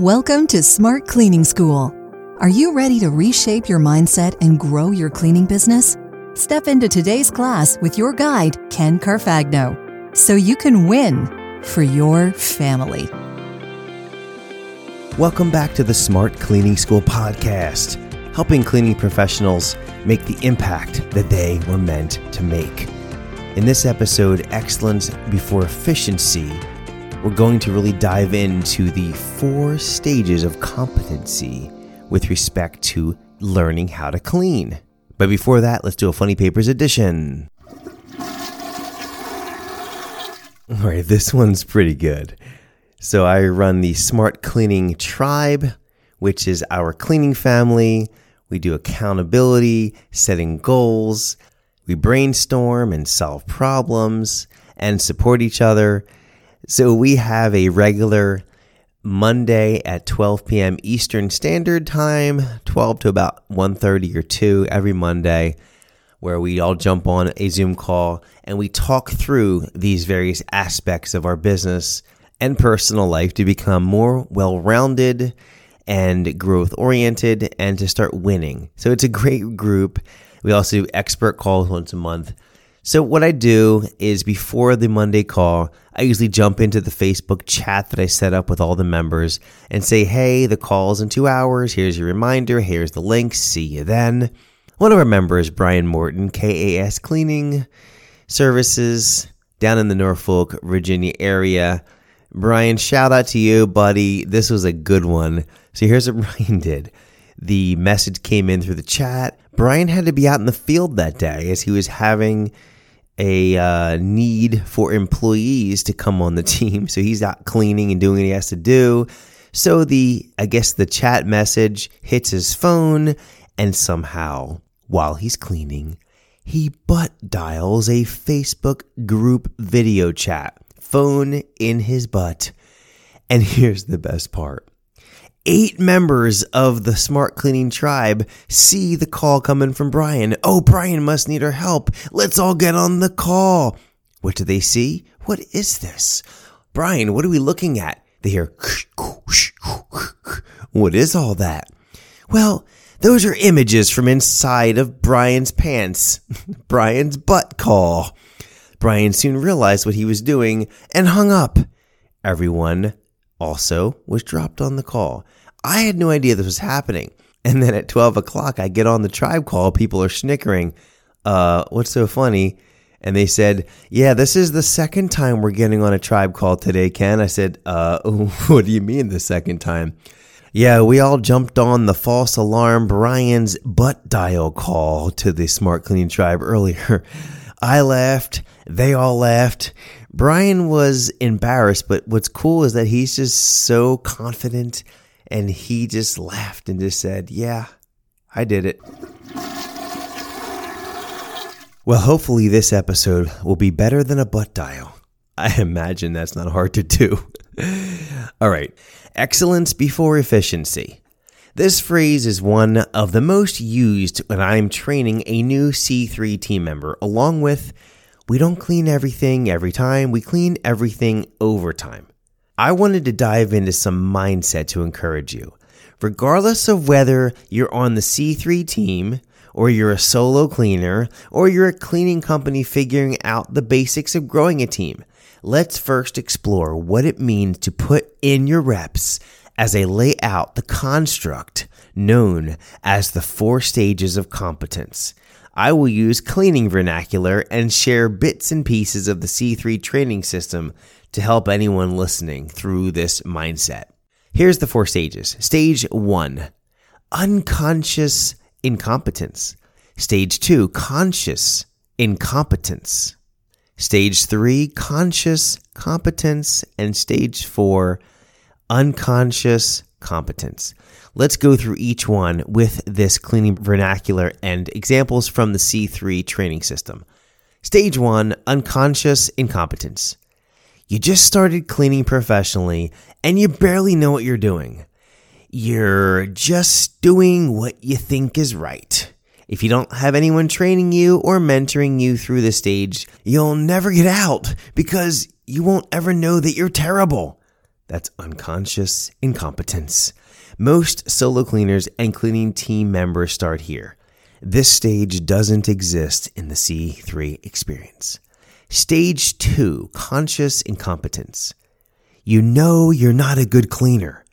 Welcome to Smart Cleaning School. Are you ready to reshape your mindset and grow your cleaning business? Step into today's class with your guide, Ken Carfagno, so you can win for your family. Welcome back to the Smart Cleaning School podcast, helping cleaning professionals make the impact that they were meant to make. In this episode, Excellence Before Efficiency, we're going to really dive into the four stages of competency with respect to learning how to clean. But before that, let's do a Funny Papers edition. All right, this one's pretty good. So I run the Smart Cleaning Tribe, which is our cleaning family. We do accountability, setting goals. We brainstorm and solve problems and support each other. So we have a regular Monday at 12 p.m. Eastern Standard Time, 12 to about 1:30 or 2 every Monday where we all jump on a Zoom call and we talk through these various aspects of our business and personal life to become more well-rounded and growth oriented and to start winning. So it's a great group. We also do expert calls once a month so, what I do is before the Monday call, I usually jump into the Facebook chat that I set up with all the members and say, hey, the call's in two hours. Here's your reminder. Here's the link. See you then. One of our members, Brian Morton, KAS Cleaning Services down in the Norfolk, Virginia area. Brian, shout out to you, buddy. This was a good one. So, here's what Brian did the message came in through the chat. Brian had to be out in the field that day as he was having a uh, need for employees to come on the team. So he's out cleaning and doing what he has to do. So the, I guess the chat message hits his phone and somehow while he's cleaning, he butt dials a Facebook group video chat, phone in his butt. And here's the best part eight members of the smart cleaning tribe see the call coming from Brian. Oh, Brian must need our help. Let's all get on the call. What do they see? What is this? Brian, what are we looking at? They hear, what is all that? Well, those are images from inside of Brian's pants. Brian's butt call. Brian soon realized what he was doing and hung up. Everyone also was dropped on the call. I had no idea this was happening. And then at 12 o'clock, I get on the tribe call. People are snickering. Uh, what's so funny? And they said, Yeah, this is the second time we're getting on a tribe call today, Ken. I said, uh, What do you mean the second time? Yeah, we all jumped on the false alarm Brian's butt dial call to the Smart Clean Tribe earlier. I laughed. They all laughed. Brian was embarrassed, but what's cool is that he's just so confident and he just laughed and just said, Yeah, I did it. Well, hopefully, this episode will be better than a butt dial. I imagine that's not hard to do. All right. Excellence before efficiency. This phrase is one of the most used when I'm training a new C3 team member, along with we don't clean everything every time, we clean everything over time. I wanted to dive into some mindset to encourage you. Regardless of whether you're on the C3 team, or you're a solo cleaner, or you're a cleaning company figuring out the basics of growing a team, let's first explore what it means to put in your reps as I lay out the construct known as the four stages of competence. I will use cleaning vernacular and share bits and pieces of the C3 training system to help anyone listening through this mindset. Here's the four stages. Stage one, unconscious incompetence. Stage two, conscious incompetence. Stage three, conscious competence. And stage four, unconscious competence. Let's go through each one with this cleaning vernacular and examples from the C3 training system. Stage one, unconscious incompetence. You just started cleaning professionally and you barely know what you're doing. You're just doing what you think is right. If you don't have anyone training you or mentoring you through the stage, you'll never get out because you won't ever know that you're terrible. That's unconscious incompetence. Most solo cleaners and cleaning team members start here. This stage doesn't exist in the C3 experience. Stage two, conscious incompetence. You know you're not a good cleaner.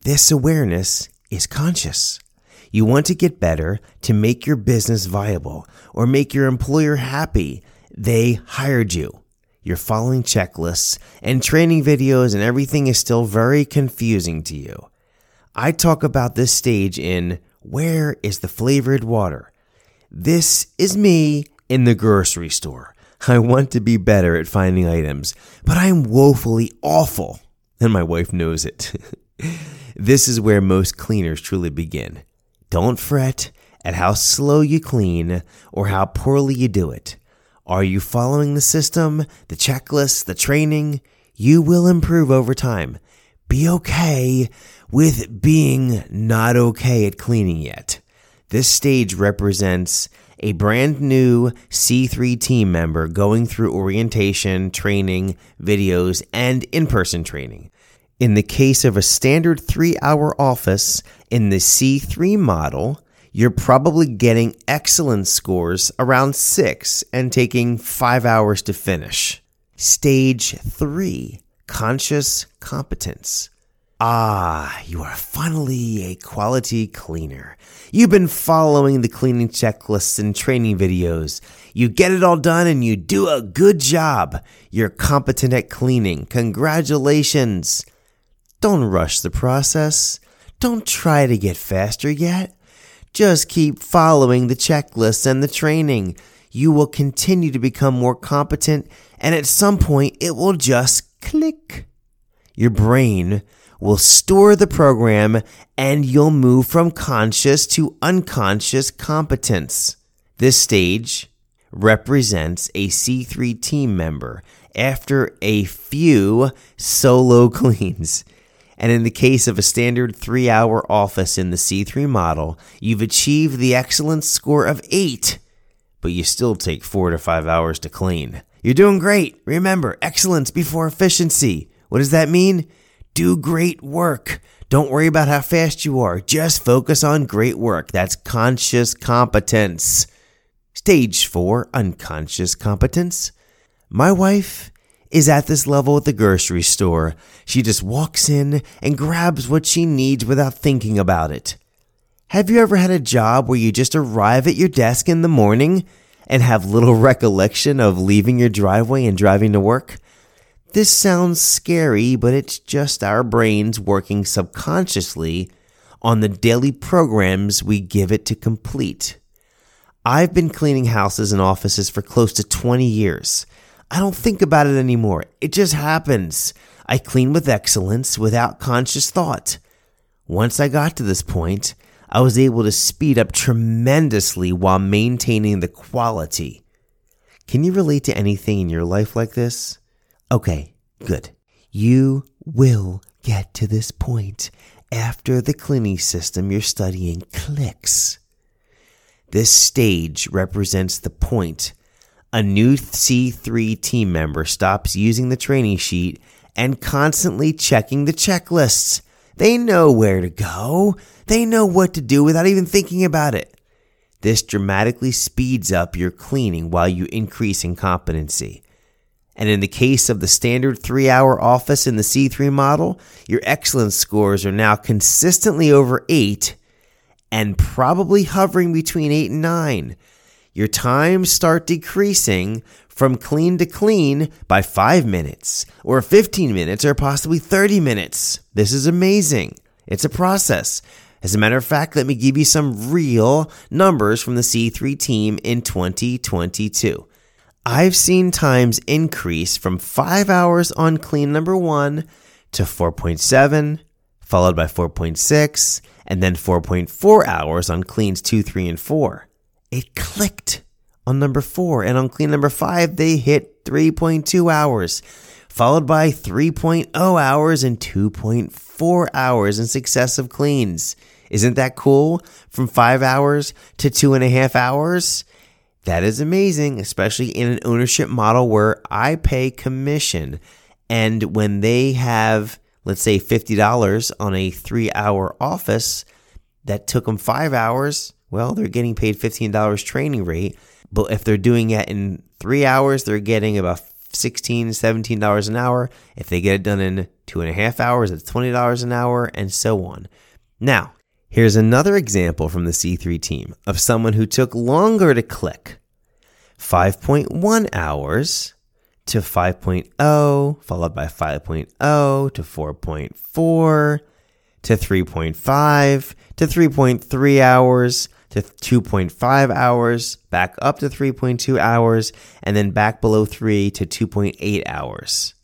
This awareness is conscious. You want to get better to make your business viable or make your employer happy. They hired you. You're following checklists and training videos and everything is still very confusing to you. I talk about this stage in Where is the Flavored Water? This is me in the grocery store. I want to be better at finding items, but I'm woefully awful, and my wife knows it. this is where most cleaners truly begin. Don't fret at how slow you clean or how poorly you do it. Are you following the system, the checklist, the training? You will improve over time. Be okay with being not okay at cleaning yet. This stage represents a brand new C3 team member going through orientation, training, videos, and in person training. In the case of a standard three hour office in the C3 model, you're probably getting excellent scores around six and taking five hours to finish. Stage three, conscious competence. Ah, you are finally a quality cleaner. You've been following the cleaning checklists and training videos. You get it all done and you do a good job. You're competent at cleaning. Congratulations. Don't rush the process. Don't try to get faster yet. Just keep following the checklists and the training. You will continue to become more competent and at some point it will just click. Your brain will store the program and you'll move from conscious to unconscious competence. This stage represents a C3 team member after a few solo cleans. And in the case of a standard three hour office in the C3 model, you've achieved the excellence score of eight, but you still take four to five hours to clean. You're doing great. Remember, excellence before efficiency. What does that mean? Do great work. Don't worry about how fast you are. Just focus on great work. That's conscious competence. Stage four, unconscious competence. My wife is at this level at the grocery store. She just walks in and grabs what she needs without thinking about it. Have you ever had a job where you just arrive at your desk in the morning and have little recollection of leaving your driveway and driving to work? This sounds scary, but it's just our brains working subconsciously on the daily programs we give it to complete. I've been cleaning houses and offices for close to 20 years. I don't think about it anymore. It just happens. I clean with excellence without conscious thought. Once I got to this point, I was able to speed up tremendously while maintaining the quality. Can you relate to anything in your life like this? Okay, good. You will get to this point after the cleaning system you're studying clicks. This stage represents the point a new C3 team member stops using the training sheet and constantly checking the checklists. They know where to go. They know what to do without even thinking about it. This dramatically speeds up your cleaning while you increase in competency. And in the case of the standard three hour office in the C3 model, your excellence scores are now consistently over eight and probably hovering between eight and nine. Your times start decreasing from clean to clean by five minutes or 15 minutes or possibly 30 minutes. This is amazing. It's a process. As a matter of fact, let me give you some real numbers from the C3 team in 2022. I've seen times increase from 5 hours on clean number 1 to 4.7, followed by 4.6, and then 4.4 hours on cleans 2, 3, and 4. It clicked on number 4, and on clean number 5, they hit 3.2 hours, followed by 3.0 hours and 2.4 hours in successive cleans. Isn't that cool? From 5 hours to 2.5 hours? That is amazing, especially in an ownership model where I pay commission. And when they have let's say $50 on a three hour office that took them five hours, well, they're getting paid $15 training rate. But if they're doing it in three hours, they're getting about $16, $17 an hour. If they get it done in two and a half hours, it's $20 an hour, and so on. Now, here's another example from the C3 team of someone who took longer to click 5.1 hours to 5.0, followed by 5.0 to 4.4 to 3.5 to 3.3 hours to 2.5 hours, back up to 3.2 hours, and then back below 3 to 2.8 hours.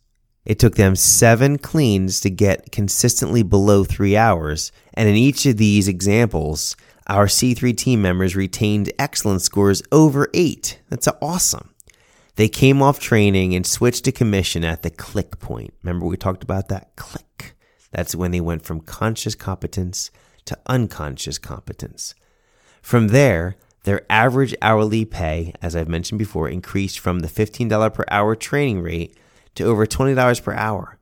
It took them seven cleans to get consistently below three hours, and in each of these examples, our C3 team members retained excellent scores over eight. That's awesome. They came off training and switched to commission at the click point. Remember, we talked about that? Click. That's when they went from conscious competence to unconscious competence. From there, their average hourly pay, as I've mentioned before, increased from the $15 per hour training rate to over $20 per hour.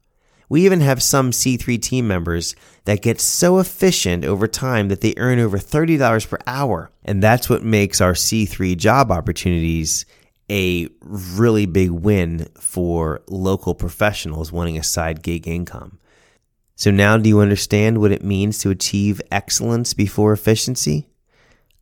We even have some C3 team members that get so efficient over time that they earn over $30 per hour. And that's what makes our C3 job opportunities a really big win for local professionals wanting a side gig income. So now do you understand what it means to achieve excellence before efficiency?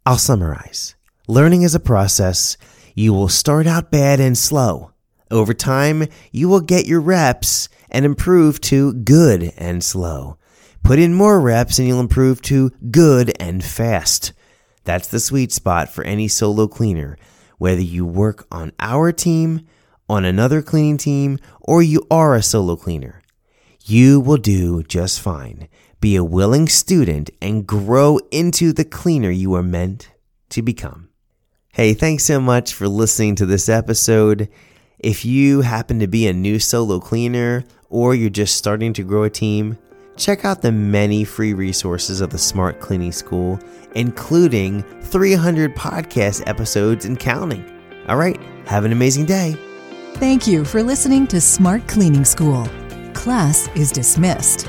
I'll summarize. Learning is a process. You will start out bad and slow. Over time, you will get your reps and improve to good and slow. Put in more reps and you'll improve to good and fast. That's the sweet spot for any solo cleaner, whether you work on our team, on another cleaning team, or you are a solo cleaner. You will do just fine be a willing student, and grow into the cleaner you are meant to become. Hey, thanks so much for listening to this episode. If you happen to be a new solo cleaner or you're just starting to grow a team, check out the many free resources of the Smart Cleaning School, including 300 podcast episodes and counting. All right, have an amazing day. Thank you for listening to Smart Cleaning School. Class is dismissed.